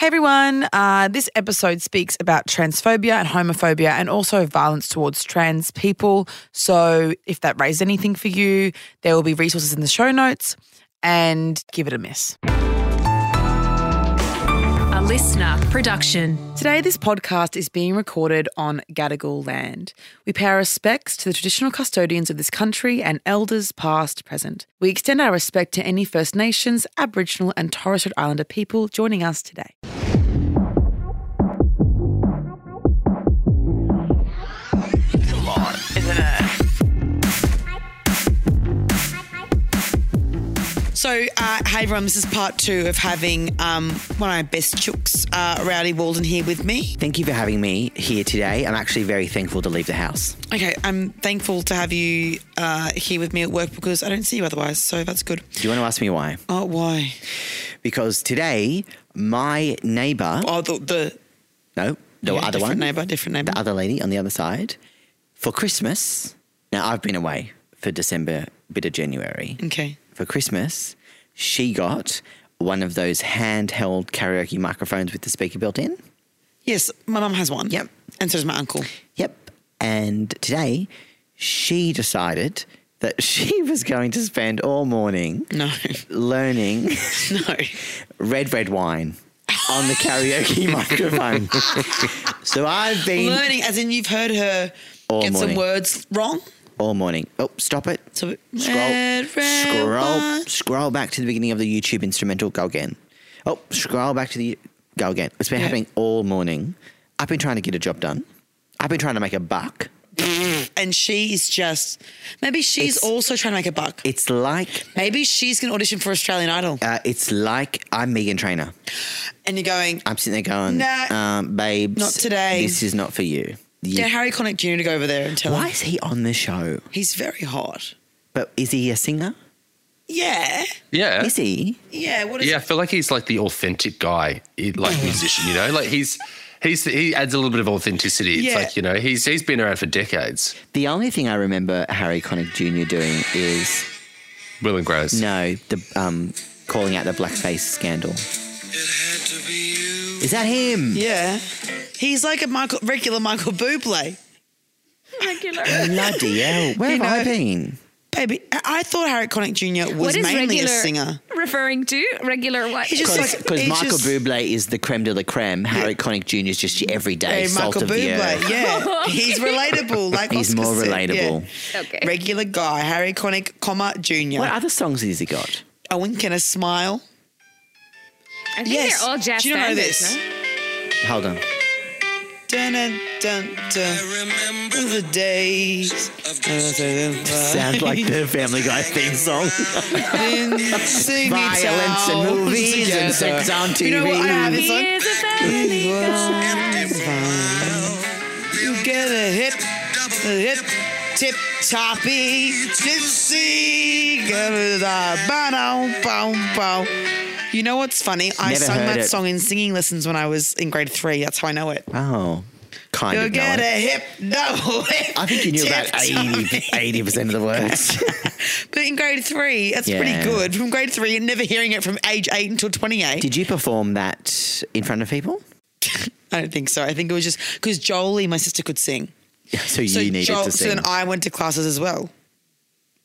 Hey everyone, uh, this episode speaks about transphobia and homophobia and also violence towards trans people. So if that raised anything for you, there will be resources in the show notes and give it a miss. Listener production. Today, this podcast is being recorded on Gadigal land. We pay our respects to the traditional custodians of this country and elders past, present. We extend our respect to any First Nations, Aboriginal, and Torres Strait Islander people joining us today. So, uh, hey everyone, this is part two of having um, one of my best chooks, uh, Rowdy Walden, here with me. Thank you for having me here today. I'm actually very thankful to leave the house. Okay, I'm thankful to have you uh, here with me at work because I don't see you otherwise, so that's good. Do you want to ask me why? Oh, why? Because today, my neighbour, Oh, the, the no, the yeah, other different one, neighbour, different neighbour. the other lady on the other side, for Christmas. Now, I've been away for December, bit of January. Okay. For Christmas, she got one of those handheld karaoke microphones with the speaker built in. Yes, my mum has one. Yep. And so does my uncle. Yep. And today, she decided that she was going to spend all morning No, learning no. red, red wine on the karaoke microphone. so I've been Learning, as in you've heard her All get morning. some words wrong. All morning. Oh, stop it. So Scroll, red, red scroll, scroll back to the beginning of the YouTube instrumental. Go again. Oh, scroll back to the go again. It's been Yeah. happening all morning. I've been trying to get a job done. I've been trying to make a buck. And she's just maybe she's It's- also trying to make a buck. It's like Maybe she's going to audition for Australian Idol. uh, it's like I'm Meghan Trainor. And you're going, I'm sitting there going, Nah, um, babes, not today. This is not for you. You- get Harry Connick Jr. to go over there and tell Why him. is he on the show? He's very hot. But is he a singer? Yeah. Yeah. Is he? Yeah. What is Yeah, I feel like he's like the authentic guy, like musician, you know? Like he's he's he adds a little bit of authenticity. It's Yeah. like, you know, he's he's been around for decades. The only thing I remember Harry Connick Jr. doing is Will and Grace. no, the um, calling out the blackface scandal. Is that him? Yeah. He's like a Michael, regular Michael Bublé. Regular. Bloody hell! Where You have I know- been? Baby, I I thought Harry Connick Jr. was What is mainly regular a singer. referring to? Regular what? He's just like- Because it's Michael just- Bublé is the creme de la creme. Harry Connick Jr. is just your everyday Hey, salt Michael of the earth. Yeah. He's relatable. Like He's Oscar more said, relatable. yeah. Okay. Regular guy, Harry Connick, comma, Jr. What other songs has he got? a wink and a smile. I think Yes. they're all jazz Do you know standards, this? no? Hold on. Dun, dun, dun, dun. the days. Sounds like the Family Guy theme song. Sing Violence and movies and sex on You know what? I have this He song. is a family guy. You get a hip, a hip, tip toppy, gypsy, bow. You know what's funny? I Never sung heard that it. song in singing lessons when I was in grade three. That's how I know it. Oh, kind You of. get know a hip, hip. I think you knew about tip-toppy. 80 percent of the words. But in grade three, that's Yeah. pretty good. From grade three, and never hearing it from age eight until 28. Did you perform that in front of people? I don't think so. I think it was just because Jolie, my sister, could sing. So you So, needed Joel, to so sing. then I went to classes as well.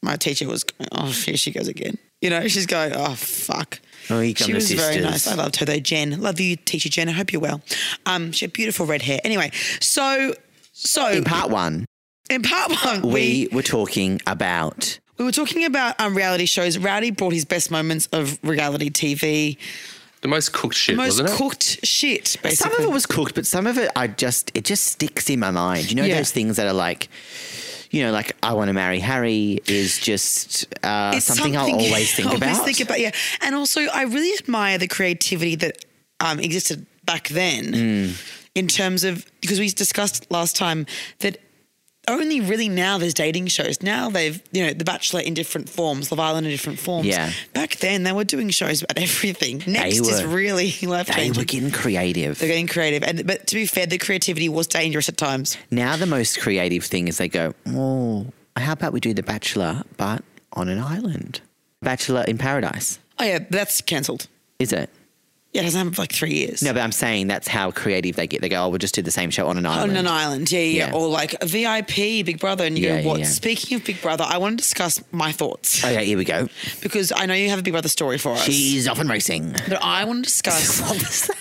My teacher was going, oh, here she goes again. You know, she's going, oh, fuck. Oh, come she was very nice. I loved her though, Jen. Love you, teacher Jen. I hope you're well. Um, she had beautiful red hair. Anyway, so so in part one, in part one, we were talking about we were talking about um, reality shows. Rowdy brought his best moments of reality TV, The most cooked shit, most wasn't it? Most cooked shit. Basically, some of it was cooked, but some of it I just it just sticks in my mind. You know Yeah. those things that are like, you know, like I want to marry Harry is just uh, It's something, I'll always think always about. think about, yeah. And also, I really admire the creativity that um, existed back then Mm. in terms of because we discussed last time that only really now there's dating shows. Now they've you know The Bachelor in different forms, Love Island in different forms. Yeah. Back then they were doing shows about everything. Next is were- really life they changing. were getting creative. They're getting creative, and but to be fair, the creativity was dangerous at times. Now the most creative thing is they go, oh, how about we do The Bachelor but on an island? Bachelor in Paradise, Oh yeah, that's cancelled. is it? Yeah, it hasn't happened for like three years. No, but I'm saying that's how creative they get. They go, oh, we'll just do the same show on an island. On an island, yeah, yeah, Yeah. or like a VIP Big Brother, and you Yeah, go, "What?" yeah. Speaking of Big Brother, I want to discuss my thoughts Okay, here we go. because I know you have a Big Brother story for us. She's off and racing. but I want to discuss. What was that?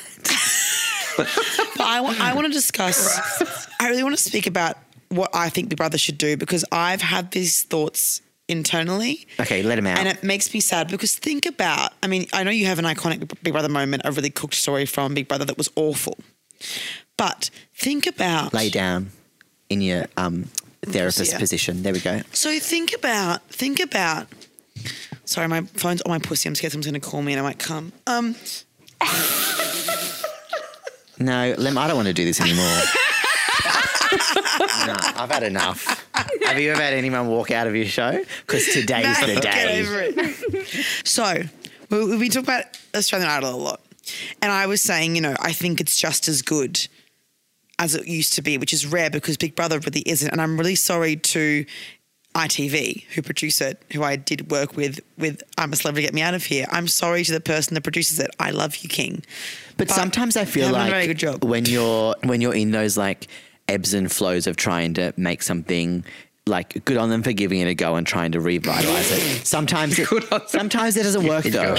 but I want, I want to discuss. I really want to speak about what I think Big Brother should do because I've had these thoughts internally. Okay, let him out. And it makes me sad because think about, I mean, I know you have an iconic Big Brother moment, a really cooked story from Big Brother that was awful. But think about. Lay down in your um, therapist Yeah. position. There we go. So think about, think about. Sorry, my phone's on my pussy. I'm scared someone's going to call me and I might come. Um, No, Lem, I don't want to do this anymore. no, I've had enough. Have you ever had anyone walk out of your show? Because today's the day. so we, we talk about Australian Idol a lot, and I was saying, you know, I think it's just as good as it used to be, which is rare because Big Brother really isn't. And I'm really sorry to ITV, who produce it, who I did work with, with I'm a Celebrity, Get Me Out of Here. I'm sorry to the person that produces it. I love you, King. But, sometimes I feel like a very good job. when you're when you're in those like ebbs and flows of trying to make something like good on them for giving it a go and trying to revitalize it. Sometimes it, Good on them. sometimes it doesn't work though.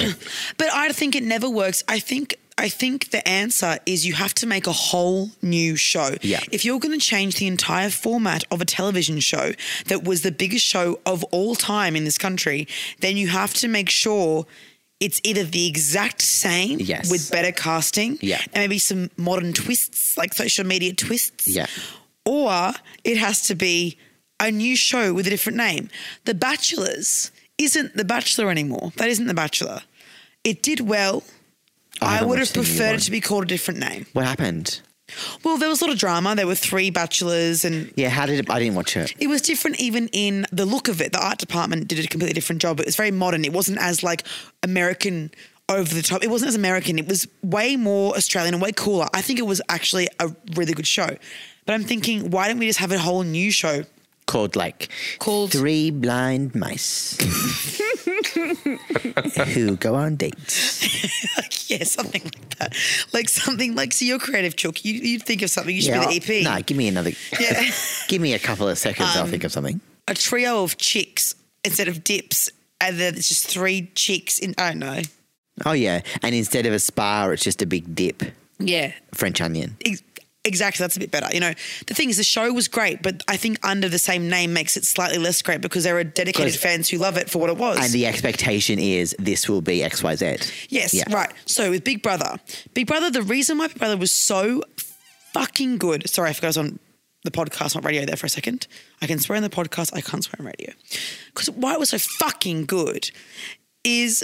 But I think it never works. I think I think the answer is you have to make a whole new show. Yeah. If you're going to change the entire format of a television show that was the biggest show of all time in this country, then you have to make sure it's either the exact same Yes. with better casting Yeah. and maybe some modern twists, like social media twists. Yeah. Or it has to be a new show with a different name. The Bachelors isn't The Bachelor anymore. That isn't The Bachelor. It did well. I I, would have watched the new preferred it to be called a different name. What happened? Well, there was a lot of drama. There were three bachelors, and Yeah, how did it? I didn't watch it. it was different even in the look of it. The art department did a completely different job. It was very modern. It wasn't as like American over the top. It wasn't as American. It was way more Australian and way cooler. I think it was actually a really good show. But I'm thinking, why don't we just have a whole new show Called like called Three Blind Mice who go on dates. yeah, something like that. Like something like so you're creative, Chook. You you think of something. You should be the EP. No, give me another. Yeah. Um, give me a couple of seconds. I'll think of something. A trio of chicks instead of dips, and then it's just three chicks in. I don't know. Oh yeah, and instead of a spa, it's just a big dip. Yeah, French onion. ex- exactly. That's a bit better. You know, the thing is, the show was great, but I think under the same name makes it slightly less great because there are dedicated fans who love it for what it was. And the expectation is this will be X Y Z. Yes, Yeah. right. So with Big Brother, Big Brother, the reason why Big Brother was so fucking good. Sorry, I forgot I was on the podcast, not radio there for a second. I can swear on the podcast, I can't swear on radio. Because why it was so fucking good is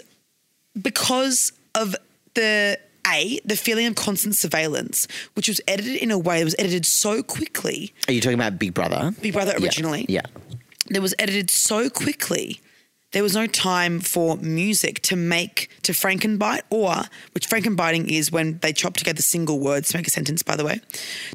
because of the A, the feeling of constant surveillance, which was edited in a way that was edited so quickly. Are you talking about Big Brother? Big Brother Yeah. originally Yeah. that was edited so quickly. There was no time for music to make to frankenbite or which frankenbiting is when they chop together single words to make a sentence, by the way.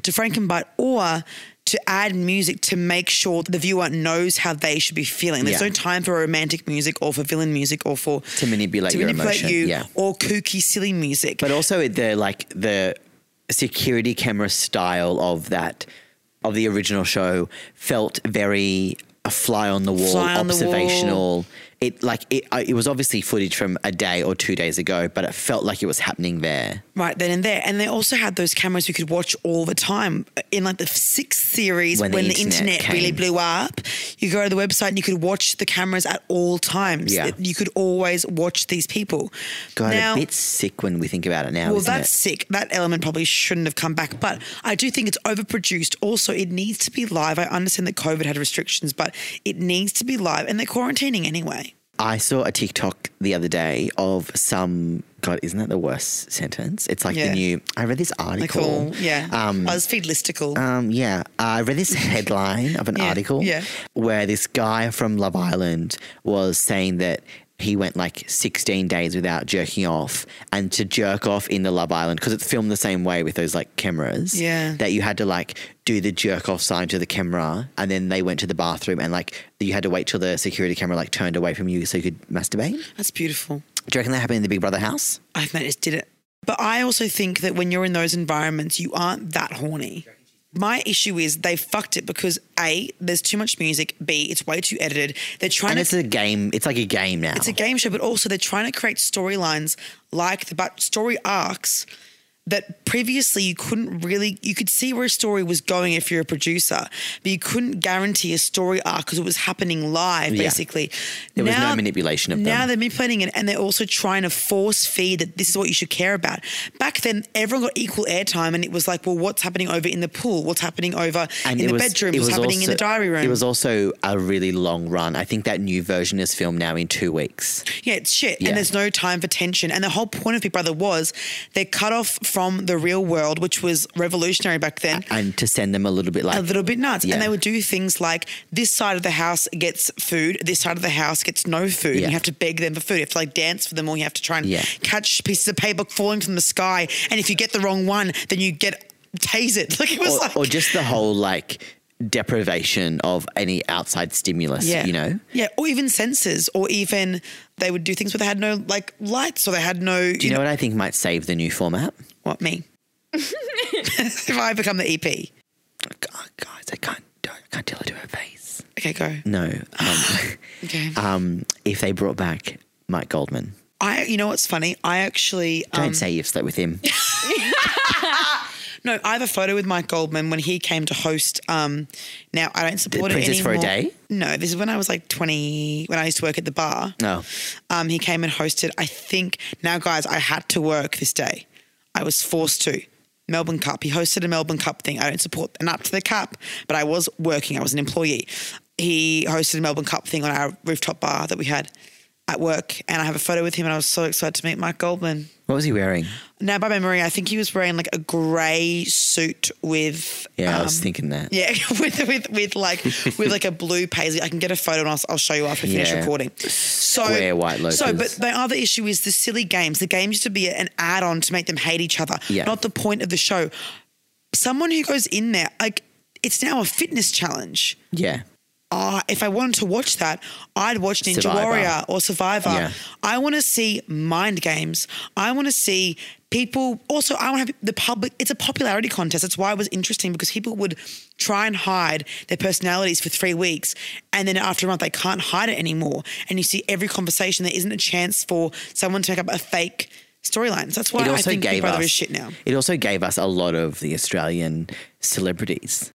To frankenbite or to add music to make sure the viewer knows how they should be feeling. There's Yeah. no time for romantic music or for villain music or for To manipulate to your manipulate emotion, you yeah. or kooky silly music. But also the like the security camera style of that of the original show felt very a fly on the wall, on the wall. It like it, it was obviously footage from a day or two days ago, but it felt like it was happening there. Right then and there, and they also had those cameras you could watch all the time. In like the sixth series, When when, the the, internet internet, really blew up, you go to the website and you could watch the cameras at all times. Yeah. You could always watch these people. God, now, a bit sick when we think about it now. well, that's it? sick. That element probably shouldn't have come back, but I do think it's overproduced. Also, it needs to be live. I understand that COVID had restrictions, but it needs to be live, and they're quarantining anyway. I saw a TikTok the other day of some. God, isn't that the worst sentence? It's like Yeah. the new. I read this article. yeah, Um, BuzzFeed listicle. Um, yeah, I read this headline of an Yeah, article yeah. where this guy from Love Island was saying that he went like 16 days without jerking off, and to jerk off in the Love Island because it's filmed the same way with those like cameras. Yeah. that you had to like do the jerk off sign to the camera, and then they went to the bathroom, and like you had to wait till the security camera like turned away from you so you could masturbate. That's beautiful. Do you reckon that happened in the Big Brother house? I think they just did it. But I also think that when you're in those environments, you aren't that horny. My issue is they fucked it because A, there's too much music, B, it's way too edited. They're trying And to it's a game. It's like a game now. it's a game show, but also they're trying to create storylines like the but story arcs that previously you couldn't really you could see where a story was going if you're a producer, but you couldn't guarantee a story arc because it was happening live Yeah. basically. There was no manipulation of that. Now them. they're manipulating it and they're also trying to force feed that this is what you should care about. Back then everyone got equal airtime and it was like, well, what's happening over in the pool? What's happening over in the was- bedroom? What's happening in the diary room? It was also a really long run. I think that new version is filmed now in two weeks. Yeah, it's shit. Yeah. And there's no time for tension. And the whole point of Big Brother was they're cut off from the real world, which was revolutionary back then. And to send them a little bit like a little bit nuts. Yeah. And they would do things like this side of the house gets food, this side of the house gets no food. Yeah. you have to beg them for food. You have to like dance for them or you have to try and Yeah. catch pieces of paper falling from the sky. And if you get the wrong one, then you get tasered. Like it was or, like or just the whole like deprivation of any outside stimulus, yeah. you know? Yeah, or even sensors, or even they would do things where they had no like lights or they had no Do you know what I think might save the new format? what me. if I become the EP. God, guys, I can't, I can't tell her to her face. Okay, go. No. Um, Okay. um, if they brought back Mike Goldman, I, you know what's funny? I actually don't um, say you've slept with him. no. I have a photo with Mike Goldman when he came to host. Um, now I don't support it Princess for a anymore. Day? No, this is when I was like twenty. When I used to work at the bar. No. Um, he came and hosted. I think now, guys, I had to work this day. I was forced to. Melbourne Cup. He hosted a Melbourne Cup thing. I don't support and up to the cup, but I was working. I was an employee. He hosted a Melbourne Cup thing on our rooftop bar that we had at work, and I have a photo with him. And I was so excited to meet Mike Goldman. What was he wearing? Now, by memory, I think he was wearing like a grey suit with. Yeah, I um, was thinking that. Yeah, with with with like with like a blue paisley. I can get a photo and I'll, I'll show you after we finish Yeah. recording. So, Square white So, but the other issue is the silly games. The games used to be an add-on to make them hate each other, Yeah. not the point of the show. Someone who goes in there, like it's now a fitness challenge. Yeah. Uh, if I wanted to watch that, I'd watch Ninja Survivor. Warrior or Survivor. Yeah. I want to see mind games. I want to see people. Also, I want to have the public. It's a popularity contest. That's why it was interesting because people would try and hide their personalities for three weeks, and then after a month, they can't hide it anymore. And you see every conversation. There isn't a chance for someone to make up a fake storyline. So that's why It I also think Big gave Brother us is shit now. It also gave us a lot of the Australian celebrities.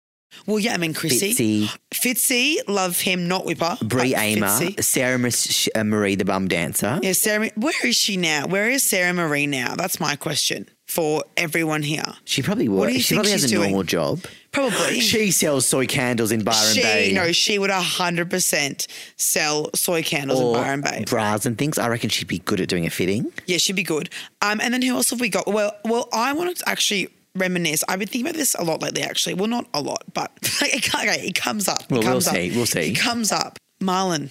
Well, yeah, I mean Chrissy, Fitzy. Fitzy, love him, not Whipper. Brie but Amer, Fitzy. Sarah Mas- uh, Marie the bum dancer. Yeah, Sarah. Where is she now? Where is Sarah Marie now? That's my question for everyone here. She probably What do you She think probably has she's a doing? normal job. Probably. She sells soy candles in Byron She Bay. no, she would hundred percent sell soy candles or in Byron Bay. bras and things. I reckon she'd be good at doing a fitting. Yeah, she'd be good. Um, and then who else have we got? Well, well, I wanted to actually reminisce. I've been thinking about this a lot lately. Actually, well, not a lot, but it, okay, it comes up. It Well, we'll comes up. see, we'll see. It comes up. Marlon,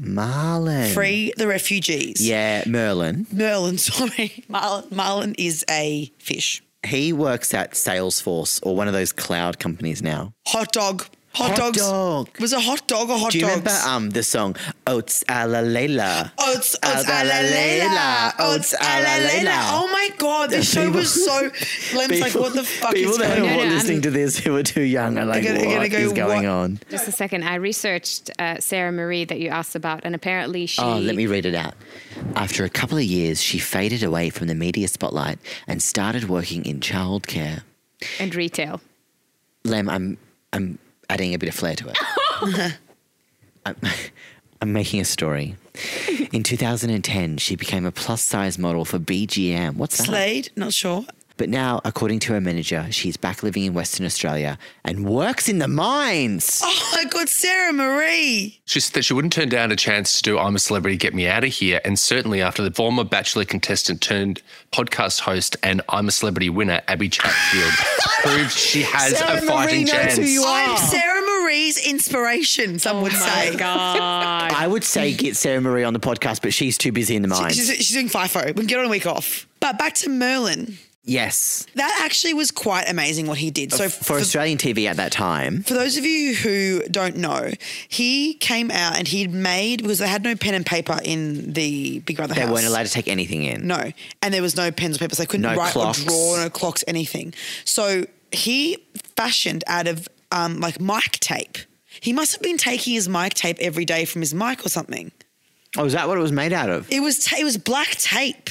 Marlon. free the refugees. Yeah, Merlin. Merlin, sorry. Marlon, Marlon is a fish. He works at Salesforce or one of those cloud companies now. Hot dog. Hot, Hot dogs. dog. Was it hot dog or hot Do you dogs? remember um the song Oats a la Layla? Oats, oats, Oats a la layla, oats, a la layla. layla. Oh my god, this show was so. Lem's like, what the fuck people is that going are on? No, no, listening I'm- to this who are too young are like, They're gonna- what they're is gonna go, going what? on? Just a second. I researched uh, Sarah Marie that you asked about, and apparently she. Oh, let me read it out. After a couple of years, she faded away from the media spotlight and started working in childcare. And retail. Lem, I'm I'm adding a bit of flair to it. I'm, I'm making a story. In 2010, she became a plus size model for BGM. What's that? Slade, not sure. But now, according to her manager, she's back living in Western Australia and works in the mines. Oh my god, Sarah Marie. She said that she wouldn't turn down a chance to do I'm a Celebrity, Get Me Out of Here. And certainly after the former Bachelor contestant turned podcast host and I'm a Celebrity winner, Abby Chatfield, proved she has Sarah a fighting Marie knows chance. who you are. I'm Sarah Marie's inspiration, some would oh say. God. I would say get Sarah Marie on the podcast, but she's too busy in the mines. She's, she's doing FIFO. We can get her on a week off. But back to Merlin. Yes. That actually was quite amazing what he did. So For Australian TV at that time. For those of you who don't know, he came out and he'd made because they had no pen and paper in the Big Brother They house. They weren't allowed to take anything in. No, and there was no pens or papers. They couldn't No write clocks. or draw, no clocks, anything. So he fashioned out of um, like mic tape. He must have been taking his mic tape every day from his mic or something. Oh, is that what it was made out of? It was ta- it was black tape.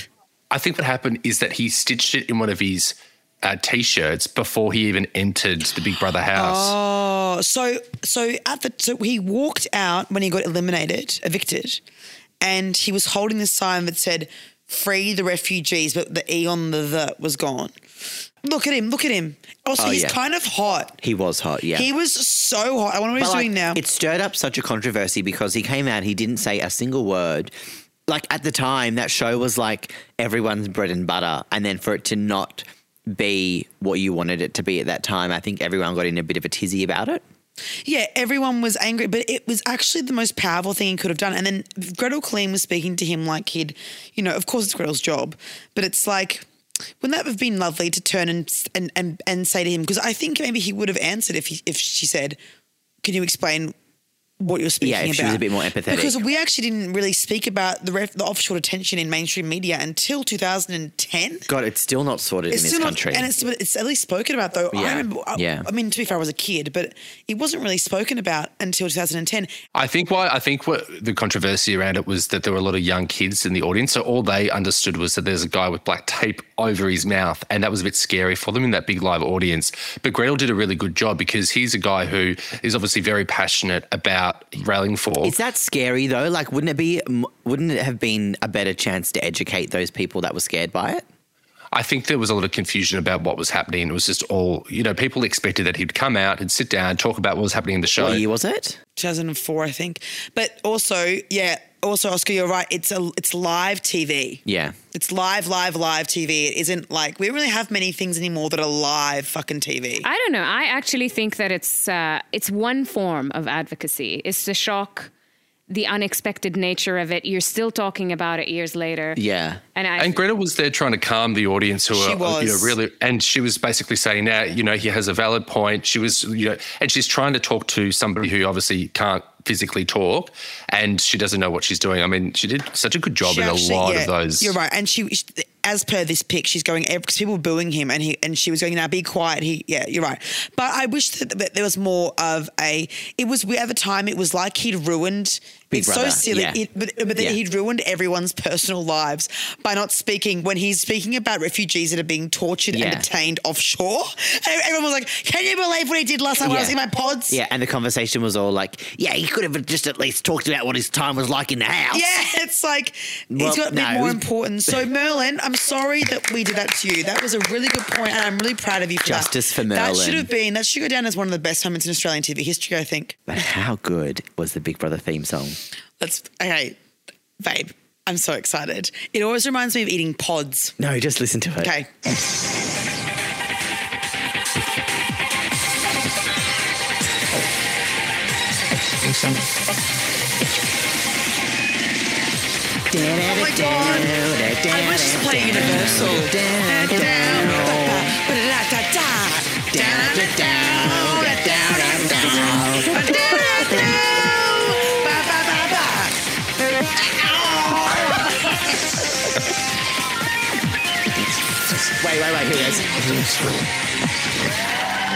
I think what happened is that he stitched it in one of his uh, t-shirts before he even entered the Big Brother house. Oh, so so at the so he walked out when he got eliminated, evicted, and he was holding this sign that said "Free the refugees," but the e on the the was gone. Look at him! Look at him! Also, Oh, he's yeah. kind of hot. He was hot, yeah. He was so hot. I wonder what But, he's like, doing now. It stirred up such a controversy because he came out, he didn't say a single word. Like at the time, that show was like everyone's bread and butter. And then for it to not be what you wanted it to be at that time, I think everyone got in a bit of a tizzy about it. Yeah, everyone was angry, but it was actually the most powerful thing he could have done. And then Gretel Killeen was speaking to him like he'd, you know, of course it's Gretel's job, but it's like, wouldn't that have been lovely to turn and and and, and say to him? Because I think maybe he would have answered if he, if she said, "Can you explain what you're speaking Yeah, if about?" she was a bit more empathetic. Because we actually didn't really speak about the ref, the offshore detention in mainstream media until 2010. God, it's still not sorted in this still not- country. and it's it's at least spoken about though. I Yeah, remember. I, yeah. I mean, to be fair, I was a kid, but it wasn't really spoken about until 2010. I think why I think what the controversy around it was that there were a lot of young kids in the audience. So all they understood was that there's a guy with black tape over his mouth, and that was a bit scary for them in that big live audience. But Gretel did a really good job because he's a guy who is obviously very passionate about rallying for. Is that scary though? Like, wouldn't it be? Wouldn't it have been a better chance to educate those people that were scared by it? I think there was a lot of confusion about what was happening. It was just all, you know, people expected that he'd come out and sit down, talk about what was happening in the show. What year was it? 2004, I think. But also, yeah, also Oscar, you're right. It's a it's live TV. Yeah. It's live, live, live TV. It isn't like we don't really have many things anymore that are live fucking TV. I don't know. I actually think that it's uh, it's one form of advocacy. It's the shock, the unexpected nature of it. You're still talking about it years later. Yeah. And I And Greta was there trying to calm the audience who She are, you know, really, and she was basically saying, now, you know, he has a valid point. She was, you know, and she's trying to talk to somebody who obviously can't physically talk and she doesn't know what she's doing. I mean, she did such a good job She in actually- a lot yeah, of those. You're right, and she, as per this pic, she's going eh, because people were booing him, and he and she was going, "Now be quiet." He, yeah, you're right. But I wish that, that there was more of a. It was at the time. It was like he'd ruined. Big it's Brother, so silly, yeah. it, but but then Yeah. he'd ruined everyone's personal lives by not speaking when he's speaking about refugees that are being tortured Yeah. and detained offshore. And everyone was like, "Can you believe what he did last time when I was in my pods?" Yeah, and the conversation was all like, yeah, he could have just at least talked about what his time was like in the house. Yeah, it's like Well, he's got a bit no. more important. So Merlin, I'm sorry that we did that to you. That was a really good point, and I'm really proud of you for Justice that. for Merlin. That should have been. That should go down as one of the best moments in Australian TV history. I think. But how good was the Big Brother theme song? Let's. Okay, babe. I'm so excited. It always reminds me of eating pods. No, just listen to it. Okay. Oh my god! I wish to play Universal. Wait, wait, wait, here it is.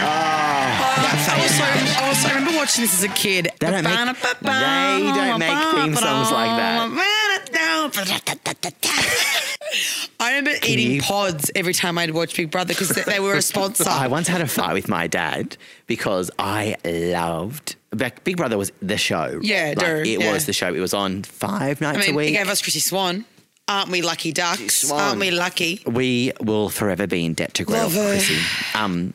Ah, I also, I also remember watching this as a kid. They don't make- they don't make theme songs like that. I remember eating you- pods every time I'd watch Big Brother because they, were a sponsor. I once had a fight with my dad because I loved Big Brother was the show. Yeah, like, dude, it yeah. was the show. It was on five nights I mean, a he week. gave us Chrissy Swan. Aren't we lucky ducks? Aren't we lucky? we will forever be in debt to Gretel Love her. Chrissy. Um,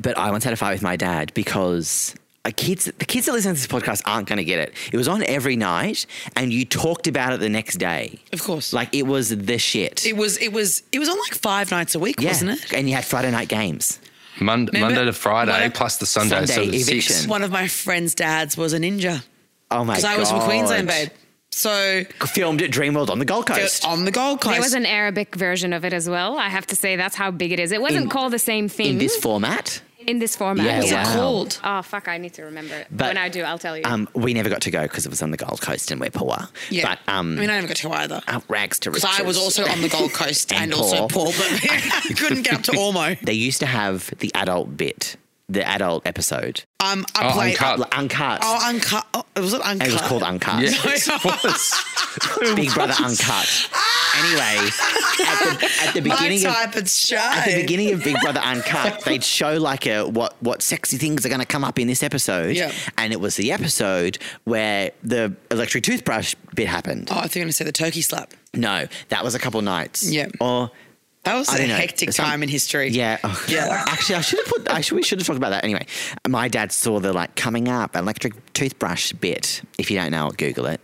but I once had a fight with my dad because kids, the kids that listen to this podcast aren't going to get it. It was on every night, and you talked about it the next day. Of course. Like it was the shit. It was. It was. It was on like five nights a week, yeah. wasn't it? And you had Friday night games. Mon- Monday to Friday Monday- plus the Sunday. Sunday so it's eviction. six. One of my friends' dads was a ninja Oh my god! because I was from Queensland, babe. So Filmed at Dreamworld on the Gold Coast. on the Gold Coast. There was an Arabic version of it as well. I have to say that's how big it is. It wasn't In- called the same thing in this format. in this format. Yeah, What's wow. it called? Oh fuck! I need to remember it. But, when I do, I'll tell you. Um, we never got to go because it was on the Gold Coast and we're poor. Yeah. But um, I mean, I never got to go either. uh, rags to riches. Because I was also on the Gold Coast and, And also poor. poor, but I couldn't get up to Ormeau. They used to have the adult bit, the adult episode, Um, I Oh, played. Uncut. uncut. Oh, uncut. Oh, was it uncut? it was called uncut. Yes, it was. Big Brother Uncut. anyway, at the, at the My beginning of type of show. at the beginning of Big Brother Uncut, they'd show like a what what sexy things are going to come up in this episode, Yeah. and it was the episode where the electric toothbrush bit happened. Oh, I think I'm going to say the turkey slap. No, that was a couple nights. Yeah. or That was I a know. hectic time in history. Yeah. Oh, Yeah. Actually, I should have put. I should, we should have talked about that anyway. My dad saw the like coming up electric toothbrush bit. If you don't know, Google it.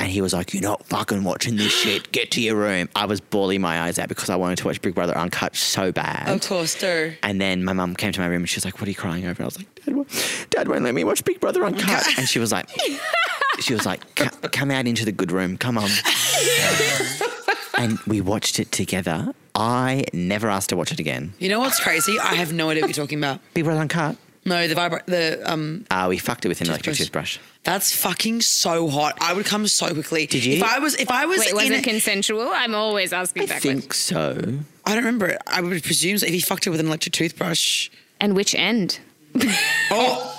And he was like, "You're not fucking watching this shit. Get to your room." I was bawling my eyes out because I wanted to watch Big Brother Uncut so bad. Of course, do. And then my mum came to my room and she was like, "What are you crying over?" And I was like, "Dad, won't- Dad won't let me watch Big Brother Uncut." And she was like, "She was like, come out into the good room. Come on." and we watched it together. I never asked to watch it again. You know what's crazy? I have no idea what you're talking about. Big Brother Uncut. No, the vibra- the um, Uh, we fucked it with an electric Toothbrush. toothbrush. that's fucking so hot. I would come so quickly. Did you? If I was, if I was Wait, was in it it, consensual? I'm always asking I that question. think so. I don't remember it. I would presume so if he fucked it with an electric toothbrush. And which end? Oh,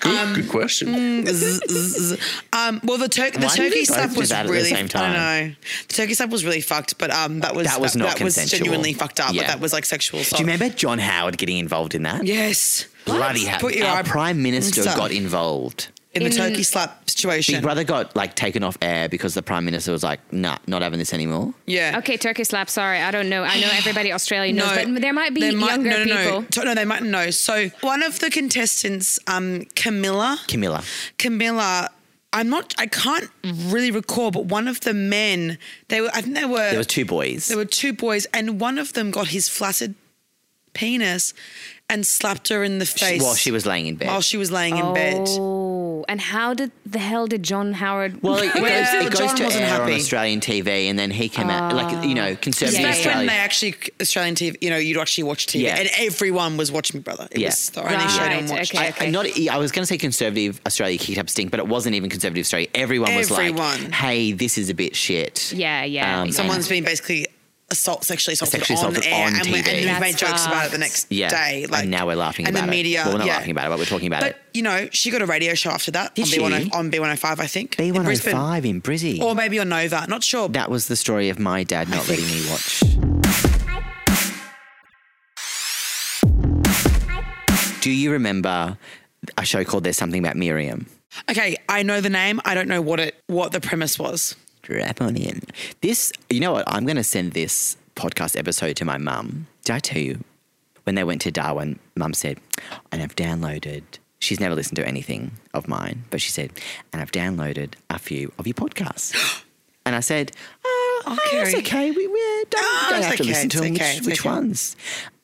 Good, good question. zzz, zzz, zzz. um, well, the, tur- the Why did we turkey both slap do was that the really. same I don't know. The turkey slap was really fucked, but um, that was That was not that was consensual. genuinely fucked up. Yeah. But that was like sexual assault. Do you remember John Howard getting involved in that? Yes. Bloody hell. Put Our eye- Prime Minister got involved. In the turkey slap situation. Big Brother got like taken off air because the Prime Minister was like, nah, not having this anymore. Yeah. Okay, turkey slap. Sorry, I don't know. I know everybody Australia knows, but there might be there might- younger no, no, people. No. No, they might know. So one of the contestants, um, Camilla, Camilla. Camilla. I'm not. I can't really recall, but one of the men, they were. I think they were. There was two boys. There were two boys, and one of them got his flaccid penis and slapped her in the face while she was laying in bed. while she was laying in bed. And how did the hell did John Howard? Well, it, it goes, Well, it goes John to wasn't air on happy. Australian TV, and then he came out like you know conservative Yeah, That's when Australia. they actually Australian TV. You know, you'd actually watch TV, Yeah. and everyone was watching Big Brother. It Yeah. was the only Right, show anyone watched. okay. I, I, not, I was going to say conservative Australia kicked up stink, but it wasn't even conservative Australia. Everyone was Everyone. like, "Hey, this is a bit shit." Yeah, yeah. Um, Someone's been basically assault, sexually assaulted, Sexually on assaulted air, on and, we, and we've made jokes about it the next Yeah, day. Like, and now we're laughing about it. and about the media, it. Well, we're not yeah. laughing about it, but we're talking about But it. you know, she got a radio show after that Did on? B10 on B105, I think, in oh Brisbane, B105 in Brizzy. or maybe on Nova. Not sure. that was the story of my dad not letting me watch. Do you remember a show called There's Something About Miriam? okay, I know the name. I don't know what it what the premise was. Strap on in. This, you know what? I'm going to send this podcast episode to my mum. Did I tell you? When they went to Darwin, mum said, and I've downloaded, she's never listened to anything of mine, but she said, and I've downloaded a few of your podcasts. and I said, oh, Oh, oh, that's Kerry. okay. We, we don't, Oh, don't it's have to okay, listen to it's them. okay, which which okay. ones?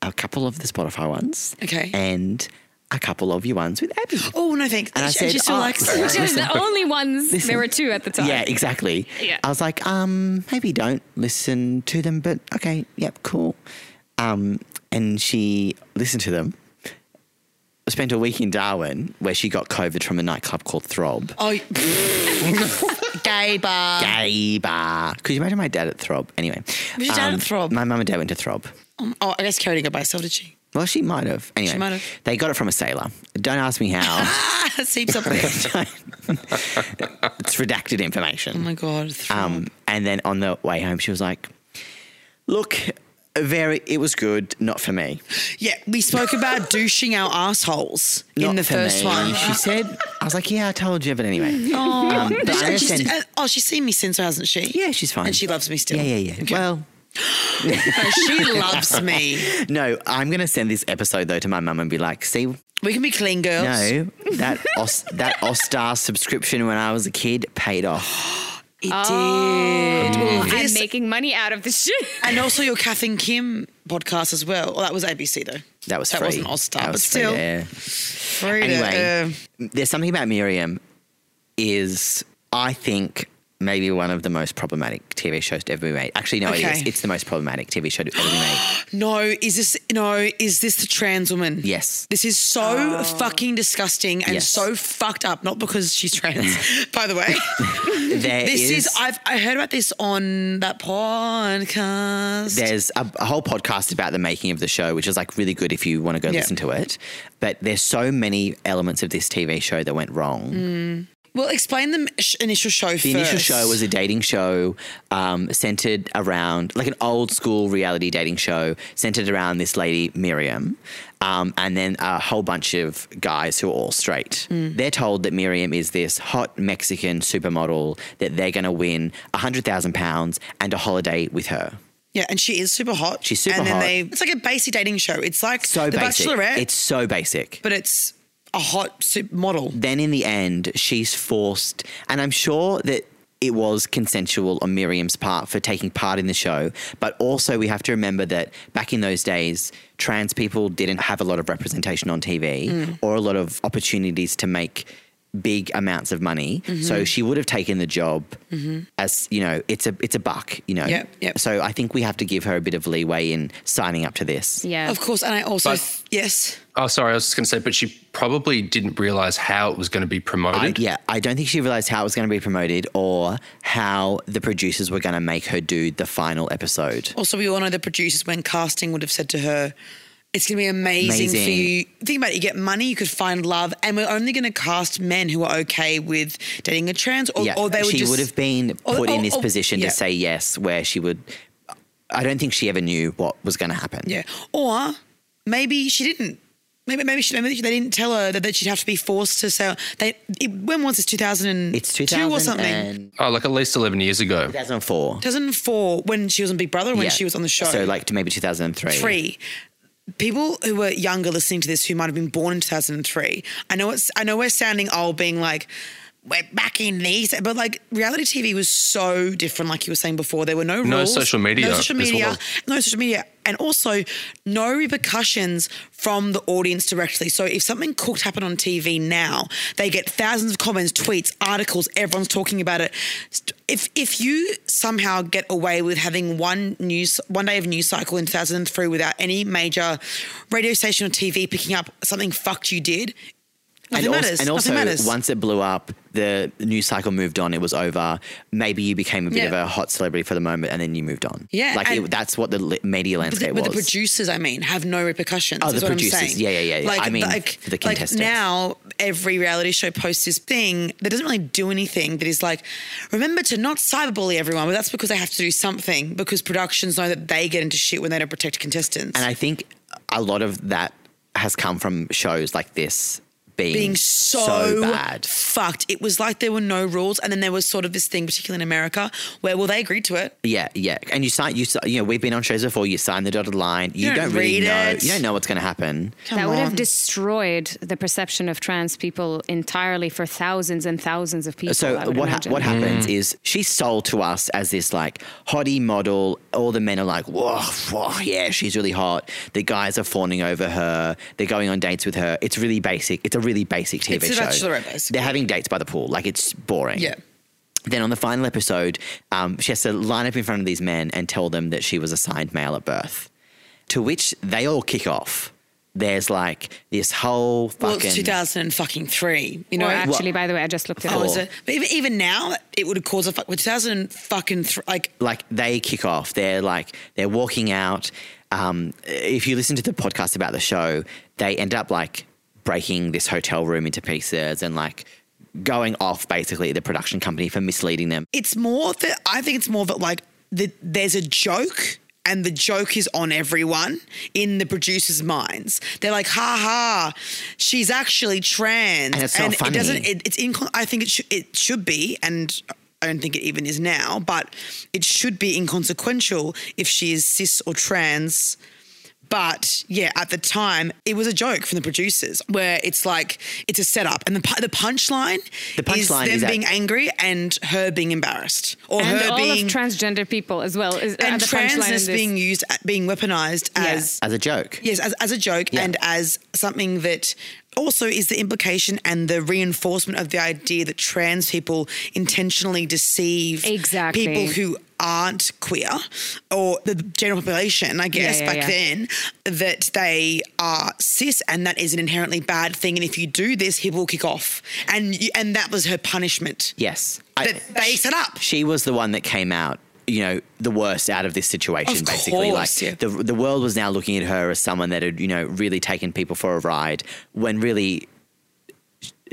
A couple of the Spotify ones. Okay. And a couple of your ones with Abby. Oh no, thanks. And I she, said, she still oh, likes listen, it. Which is the only ones. Listen. There were two at the time. Yeah, exactly. Yeah. I was like, um, maybe don't listen to them, but okay, yep, cool. Um, and she listened to them. Spent a week in Darwin where she got COVID from a nightclub called Throb. Oh, gay bar. Gay bar. Could you imagine my dad at Throb? Anyway. Was your dad at Throb? My mum and dad went to Throb. Oh, I guess Kerry didn't go by herself, did she? Well, she might have. Anyway, might have. they got it from a sailor. Don't ask me how. Seeps up there. it's redacted information. oh my god. Um, and then on the way home, she was like, "Look, very. It was good, not for me. yeah, we spoke about douching our assholes in Not the for first me." one. She said, "I was like, yeah, I told you, but anyway." Um, but I And she's- understand. uh, oh, she's seen me since, hasn't she? yeah, she's fine, And she loves me still. Yeah, yeah, yeah. Okay. Well, she loves me. no, I'm gonna send this episode though to my mum and be like, "See, We can be clean girls. no, that Os- that Austar subscription when I was a kid paid off." It Oh, did. Well, I'm this- making money out of this shit. and also your Kath and Kim podcast as well. Well, that was ABC though. That was That free. wasn't Austar, That but was free still. there. Free to, Anyway, uh, there's something about Miriam. is, I think, maybe one of the most problematic TV shows to ever be made. Actually, no, it Okay. is. It's the most problematic TV show to ever be made. No, is this no? Is this the trans woman? Yes. This is so oh. fucking disgusting and Yes. so fucked up. Not because she's trans, by the way. There This is, I've I heard about this on that podcast. there's a, a whole podcast about the making of the show, which is like really good if you want to go Yeah. listen to it. But there's so many elements of this TV show that went wrong. Mm. Well, explain the sh- initial show The initial show was a dating show um, centered around, like an old school reality dating show, centered around this lady, Miriam, um, and then a whole bunch of guys who are all straight. They're told that Miriam is this hot Mexican supermodel, that they're going to win £100,000 and a holiday with her. yeah, and she is super hot. She's super and then hot. They, it's like a basic dating show. It's like So The basic. Bachelorette, It's so basic. but it's a hot super model. then in the end, she's forced, and I'm sure that it was consensual on Miriam's part for taking part in the show, but also we have to remember that back in those days, trans people didn't have a lot of representation on TV Mm. or a lot of opportunities to make big amounts of money. Mm-hmm. So she would have taken the job as, you know, it's a it's a buck, you know. Yep, yep. So I think we have to give her a bit of leeway in signing up to this. Yeah. Of course, and I also But- yes. Oh, sorry, I was just going to say, but she probably didn't realize how it was going to be I, promoted. yeah, I don't think she realized how it was going to be promoted or how the producers were going to make her do the final episode. Also, we all know the producers when casting would have said to her, "It's going to be amazing, for you. Think about it. You get money, you could find love, and we're only going to cast men who are okay with dating a trans, or, yeah, or they would she just would have been or- put in this or- position yeah. to say yes, where she would. I don't think she ever knew what was going to happen. yeah, or maybe she didn't." Maybe, maybe, she, maybe they didn't tell her that, that she'd have to be forced to sell. They it, when was this? Two thousand It's two 2000 or something. and- Oh, like at least 11 years ago. 2004. 2004 when she was on Big Brother, when Yeah. she was on the show. So like to maybe 2003. three. People who were younger listening to this who might have been born in 2003. I know it's I know we're sounding old being like back in these but like reality TV was so different like you were saying before. There were no rules. No social media no social media. no social media. And also no repercussions from the audience directly. So if something cooked happened on TV now they get thousands of comments tweets articles everyone's talking about it. If if you somehow get away with having one news one day of news cycle in 2003 without any major radio station or TV picking up something fucked you did nothing and matters Also, and also, matters once it blew up, the news cycle moved on. It was over. Maybe you became a bit Yeah. of a hot celebrity for the moment, and then you moved on. Yeah, like it, that's what the media But landscape the, but the producers, I mean, have no repercussions. Oh, is the producers. Yeah, yeah, yeah. I mean, for the like contestants. now, every reality show posts this thing that doesn't really do anything. That is like, remember to not cyberbully everyone, but that's because they have to do something because productions know that they get into shit when they don't protect contestants. And I think a lot of that has come from shows like this being, being so, bad. fucked. It was like there were no rules, and then there was sort of this thing, particularly in America, where well they agreed to it. Yeah, yeah. And you sign, you si- you know, we've been on shows before. You sign the dotted line. You, You don't don't, really read know. it. You don't know what's going to happen. Come that would have destroyed the perception of trans people entirely for thousands and thousands of people. I So would what ha- what happens mm. is she's sold to us as this like hottie model. All the men are like, whoa, whoa, yeah, she's really hot. The guys are fawning over her. They're going on dates with her. It's really basic. It's a really basic TV It's a show. Basically. They're having dates by the pool. Like it's boring. Yeah. Then on the final episode, um, she has to line up in front of these men and tell them that she was assigned male at birth. To which they all kick off. There's like this whole Well, fucking. it's 2003. You know, Or actually, by the way, I just looked it Oh, up. it? Even, even now, it would have caused a fuck. With 2000 fucking th- like like they kick off. They're like they're walking out. Um, if you listen to the podcast about the show, they end up like breaking this hotel room into pieces and like going off basically the production company for misleading them. it's more that I think it's more that like the, there's a joke. And the joke is on everyone in the producers' minds. They're like, "Ha ha, she's actually trans," And it's not it doesn't. funny. It, it's incon- I think it should. It should be, and I don't think it even is now. But it should be inconsequential if she is cis or trans. But yeah, at the time, it was a joke from the producers where it's like it's a setup, and the the punchline The punchline is them is that- being angry and her being embarrassed, or and her all being of transgender people as well. Is, and uh, the punchline in transness being used, being weaponized Yeah. as As a joke. yes, as, as a joke Yeah. and as something that also is the implication and the reinforcement of the idea that trans people intentionally deceive Exactly. people who aren't queer or the general population, I guess, yeah, back yeah. then, that they are cis and that is an inherently bad thing. And if you do this, he will kick off. And you, and that was her punishment Yes. I- that they set up. she was the one that came out you know the worst out of this situation Of basically course, like yeah. the the world was now looking at her as someone that had you know really taken people for a ride when really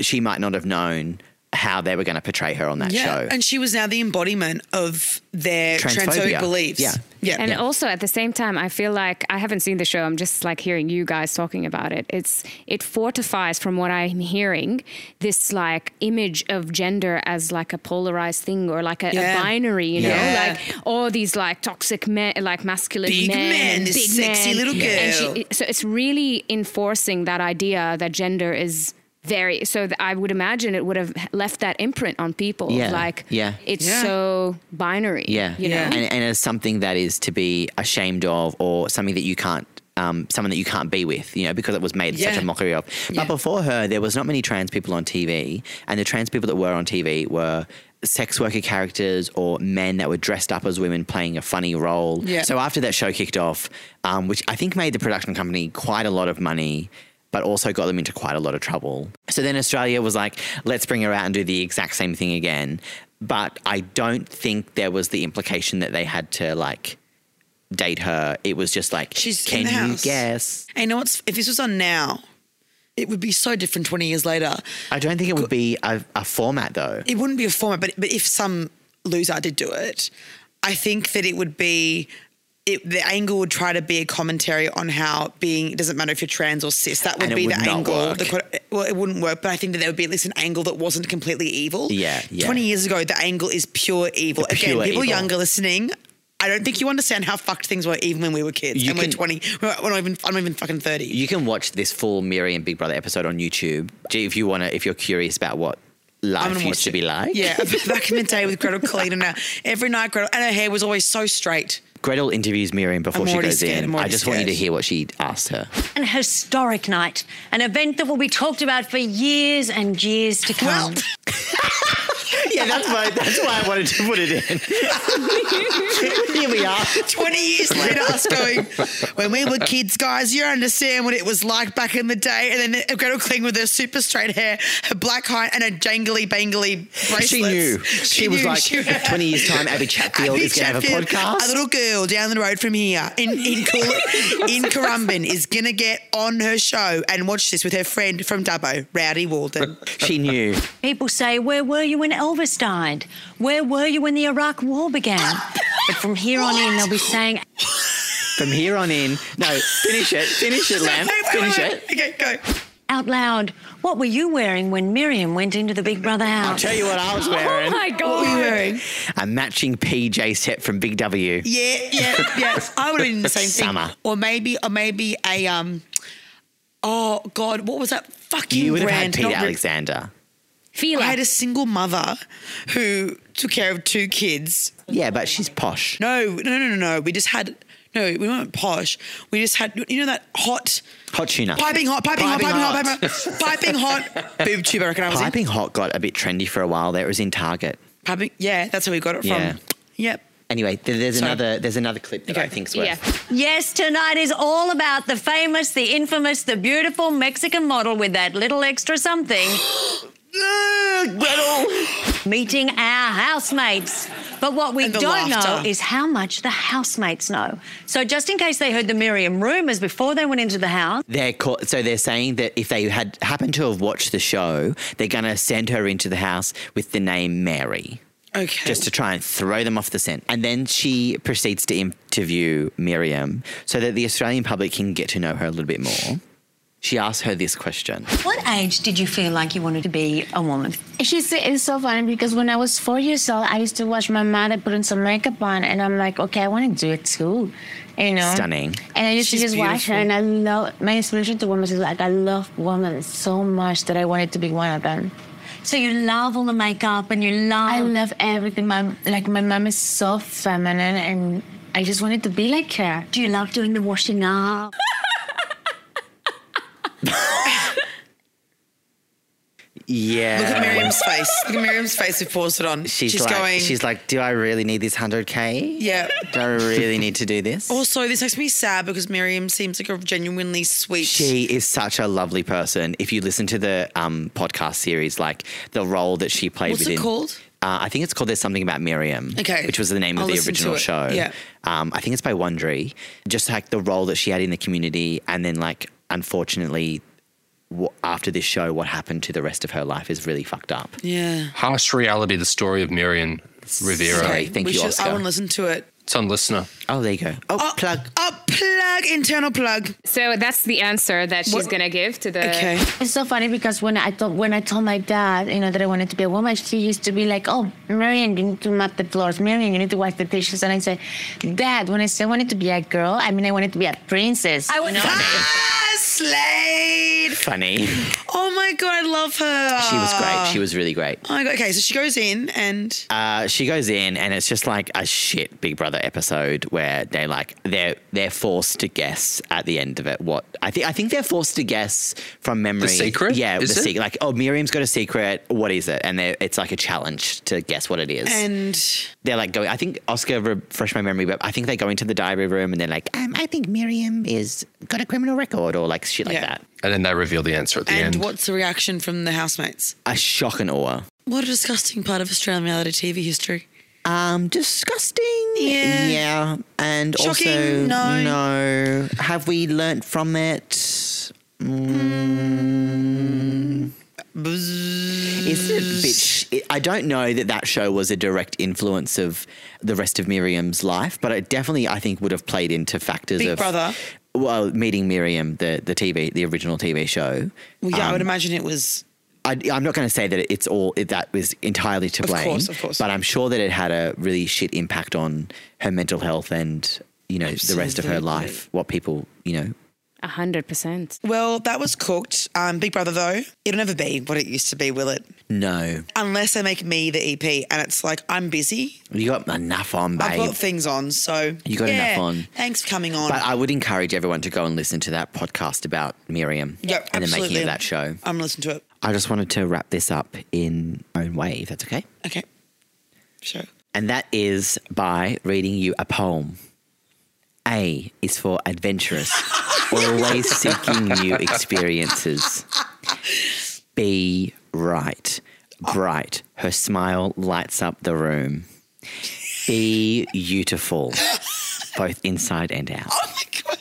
she might not have known how they were going to portray her on that show And she was now the embodiment of their Transphobia. transphobic beliefs. Yeah. Yeah. And also at the same time, I feel like I haven't seen the show. I'm just like hearing you guys talking about it. It's it fortifies from what I'm hearing this like image of gender as like a polarized thing or like a, Yeah. a binary. You know, Yeah. like all these like toxic men, like masculine Big men, man, and this big sexy men. little And girl. she, so it's really enforcing that idea that gender is. Very so that I would imagine it would have left that imprint on people. Yeah. Like Yeah. it's Yeah. so binary. yeah You know? And, and as something that is to be ashamed of or something that you can't um, someone that you can't be with, you know, because it was made such a mockery of. But Yeah. before her, there was not many trans people on TV, and the trans people that were on TV were sex worker characters or men that were dressed up as women playing a funny role. Yeah. So after that show kicked off, um, which I think made the production company quite a lot of money. But also got them into quite a lot of trouble. So then Australia was like, let's bring her out and do the exact same thing again. But I don't think there was the implication that they had to like date her. It was just like, She's can you guess? And you know what's if this was on now, it would be so different 20 years later. I don't think it would be a, a format though. It wouldn't be a format, but but if some loser did do it, I think that it would be. It, the angle would try to be a commentary on how being it doesn't matter if you're trans or cis. That would And be would the angle. The, well, it wouldn't work, but I think that there would be at least an angle that wasn't completely evil. Yeah, yeah. Twenty years ago, the angle is pure evil. The Again, pure people evil. younger listening. I don't think you understand how fucked things were even when we were kids. You and can- we're 20. We're, we're not even, I'm not even fucking 30. You can watch this full Miriam Big Brother episode on YouTube if you want to. If you're curious about what life used to it. be like. Yeah, back in the day with Gretel Killeen now. Uh, every night, Gretel, and her hair was always so straight. Gretel interviews Miriam before I'm she already goes scared, in. I'm I already just want you to scared. hear what she asked her. An historic night, an event that will be talked about for years and years to come. Well, yeah, that's why. That's why I wanted to put it in. Here we are. 20 years later, us going, when we were kids, guys, you understand what it was like back in the day. And then Gretel Killeen with her super straight hair, her black height, and her jangly bangly bracelets. She knew. She, was knew. like, She- 20 years time, Abby Chatfield Abby is going to have a podcast. A little girl down the road from here in in, Cool- in Currumbin is gonna get on her show and watch this with her friend from Dubbo, Rowdie Walden. she knew. People say, Where were you when Elvis died? Where were you when the Iraq War began? But from here on in, they'll be saying, From here on in, no, finish it, finish it, Lamb, Wait, wait, finish wait, it. wait. Okay, go. out loud, What were you wearing when Miriam went into the Big Brother house? I'll tell you what I was wearing. Oh wearing. my What were you wearing? a matching PJ set from Big W. Yeah, yeah, yeah. I would have been in the same Summer. thing. Or maybe, or maybe a um. Oh God, what was that fucking You would have had brand? Pete Not Ri- Alexander. Fila. I had a single mother who took care of two kids. Yeah, but she's posh. No, no, no, no, no. We just had. No, we weren't posh. We just had, you know, that hot, Hot tuna. piping hot, piping, hot, Piping piping hot, hot. piping hot, piping hot boob tube. I reckon I was in. Piping hot got a bit trendy for a while there. It was in Target. Piping, yeah, that's where we got it from. Yeah. Yep. Anyway, there's Sorry. another there's another clip that I think's worth. yeah. Yes, tonight is all about the famous, the infamous, the beautiful Mexican model with that little extra something meeting our housemates. But what we don't know is how much the housemates know. So just in case they heard the Miriam rumours before they went into the house, They're call- so they're saying that if they had happened to have watched the show, they're going to send her into the house with the name Mary. Okay. just to try and throw them off the scent. And then she proceeds to interview Miriam so that the Australian public can get to know her a little bit more. She asked her this question. what age did you feel like you wanted to be a woman? She said it's so funny because when I was four years old, I used to watch my mother putting some makeup on, and I'm like, okay, I want to do it too, you know. Stunning. And I used She's to just watch her, and I love my inspiration to women is like I love women so much that I wanted to be one of them. So you love all the makeup and you love. I love everything. My like my mom is so feminine, and I just wanted to be like her. do you love doing the washing up? Yeah. Look at Miriam's face. Look at Miriam's face. We paused it on. She's, She's like, going. She's like, do I really need this hundred k? yeah. Do I really need to do this? Also, this makes me sad because Miriam seems like a genuinely sweet. She is such a lovely person. If you listen to the um, podcast series, like the role that she played What's it called? Uh, I think it's called There's Something About Miriam. Okay. Which was the name I'll of the original show. Yeah. Um, I think it's by Wondery. Just like the role that she had in the community, and then like unfortunately, wh- after this show, what happened to the rest of her life is really fucked up. Yeah. Harsh reality, the story of Miriam Rivera. Okay. Thank we you, should, Oscar. I want to listen to it. It's on LiSTNR. Oh, there you go. Oh, plug. Oh, plug, internal plug. So that's the answer that she's What- gonna give to the. Okay. It's so funny because when I told when I told my dad, you know, that I wanted to be a woman, she used to be like, "Oh, Marion, you need to mop the floors. Marion, you need to wash the dishes." And I said, "Dad, when I said I wanted to be a girl, I mean I wanted to be a princess." I was Ah, Slade. Funny. Oh my god, I love her. She was great. She was really great. Oh my god. Okay, so she goes in and Uh, she goes in and it's just like a shit Big Brother episode where they like they're they're forced to guess at the end of it what I think I think they're forced to guess from memory. secret? Yeah, Is the it? secret. Like oh, Miriam's got a secret. What is it? And they're- it's like a challenge to guess what it is. and they're like going. I think Oscar refresh my memory, but I think they go into the diary room and they're like, um, I think Miriam is got a criminal record or like shit like Yeah. that. And then they reveal the answer at the end. and end. what's the reaction from the housemates? A shock and awe. What a disgusting part of Australian reality TV history. Um, disgusting. Yeah. Yeah. And Shocking, also, no. no. Have we learnt from it? Mm. Is it a bit? sh- I don't know that that show was a direct influence of the rest of Miriam's life, but it definitely, I think, would have played into factors Big of Brother. Well, meeting Miriam, the the TV, the original TV show. Well, yeah, I would Um, imagine it was. I, I'm not going to say that it's all that was entirely to blame. Of course, of course. But I'm sure that it had a really shit impact on her mental health and you know the rest of her life. What people you know. A hundred percent. Well, that was cooked. Um, Big Brother, though, it'll never be what it used to be, will it? No, Unless they make me the EP, and it's like I'm busy. you got enough on, babe. I've got things on, so You got yeah, enough on. Thanks for coming on. But I would encourage everyone to go and listen to that podcast about Miriam Yep, and the making of that show. I'm listening to it. I just wanted to wrap this up in my own way, if that's okay. Okay, sure. And that is by reading you a poem. A is for adventurous, always seeking new experiences. B, right, bright, her smile lights up the room. Be beautiful, both inside and out. Oh my god.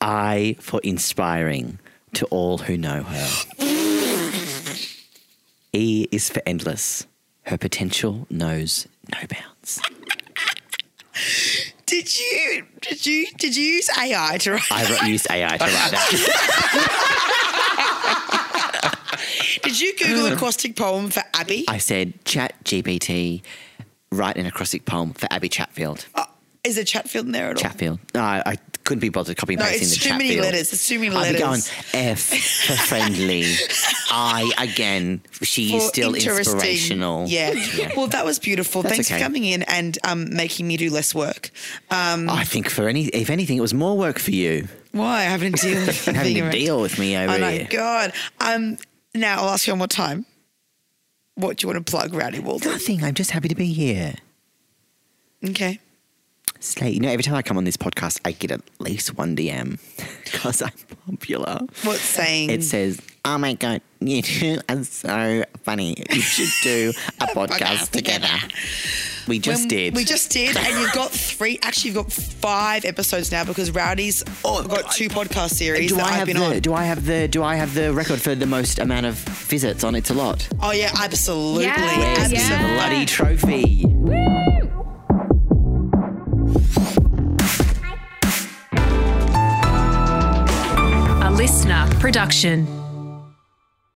I for inspiring to all who know her. E is for endless, her potential knows no bounds. Did you did you did you use AI to write? I used AI to write that. Did you Google acrostic poem for Abby? I said, Chat GPT, write an acrostic poem for Abby Chatfield. Uh, is there Chatfield in there at all? Chatfield. No, I, I couldn't be bothered copy No, pasting the too Chatfield. many letters. It's too many I'd be going. F for friendly. I again. She is still inspirational. Yeah. Well, that was beautiful. That's Thanks okay. for coming in and um, making me do less work. Um, I think for any, if anything, it was more work for you why having to deal with having to around- deal with me over Oh my here. god. Um, now I'll ask you one more time. What do you want to plug, Rowdie Walden? Nothing. I'm just happy to be here. Okay. Slate. You know, every time I come on this podcast, I get at least one DM because I'm popular. What's saying? It says, "Oh my god, you two are so funny. You should do a podcast together." We just When- did. We just did, and you've got three. Actually, you've got five episodes now because Rowdie's oh, got two podcast series Do that I have have been the on. Do I have the Do I have the record for the most amount of visits on It's a Lot? oh yeah, absolutely, Yeah, Where's yeah. absolutely. the bloody trophy? A LiSTNR production.